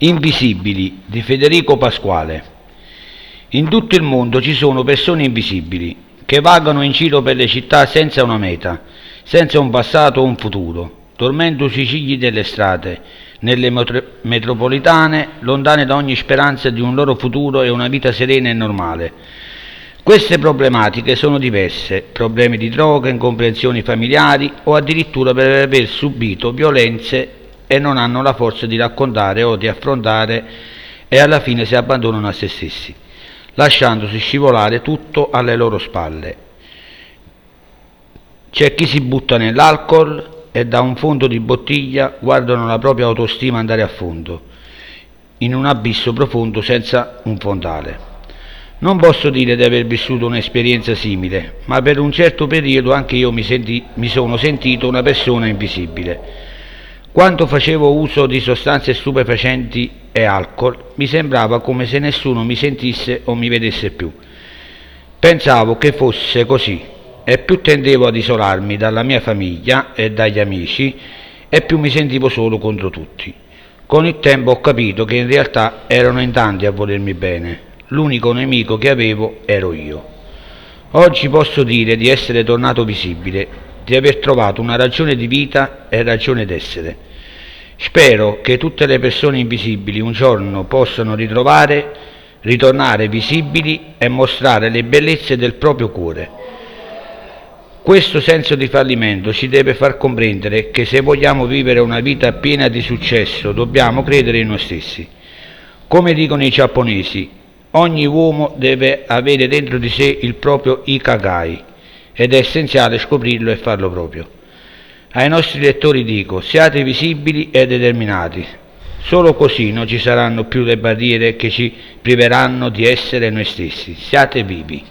Invisibili di Federico Pasquale. In tutto il mondo ci sono persone invisibili che vagano in giro per le città senza una meta, senza un passato o un futuro, dormendo sui cigli delle strade, nelle metropolitane, lontane da ogni speranza di un loro futuro e una vita serena e normale. Queste problematiche sono diverse, problemi di droga, incomprensioni familiari o addirittura per aver subito violenze e non hanno la forza di raccontare o di affrontare e alla fine si abbandonano a se stessi, lasciandosi scivolare tutto alle loro spalle. C'è chi si butta nell'alcol, e da un fondo di bottiglia guardano la propria autostima andare a fondo, in un abisso profondo senza un fondale. Non posso dire di aver vissuto un'esperienza simile, ma per un certo periodo anche io mi, senti, mi sono sentito una persona invisibile. Quando facevo uso di sostanze stupefacenti e alcol, mi sembrava come se nessuno mi sentisse o mi vedesse più. Pensavo che fosse così, e più tendevo ad isolarmi dalla mia famiglia e dagli amici e più mi sentivo solo contro tutti. Con il tempo ho capito che in realtà erano in tanti a volermi bene, l'unico nemico che avevo ero io. Oggi posso dire di essere tornato visibile, di aver trovato una ragione di vita e ragione d'essere. Spero che tutte le persone invisibili un giorno possano ritrovare, ritornare visibili e mostrare le bellezze del proprio cuore questo senso di fallimento ci deve far comprendere che se vogliamo vivere una vita piena di successo dobbiamo credere in noi stessi. Come dicono i giapponesi, ogni uomo deve avere dentro di sé il proprio Ikagai ed è essenziale scoprirlo e farlo proprio. Ai nostri lettori dico, siate visibili e determinati. Solo così non ci saranno più le barriere che ci priveranno di essere noi stessi. Siate vivi.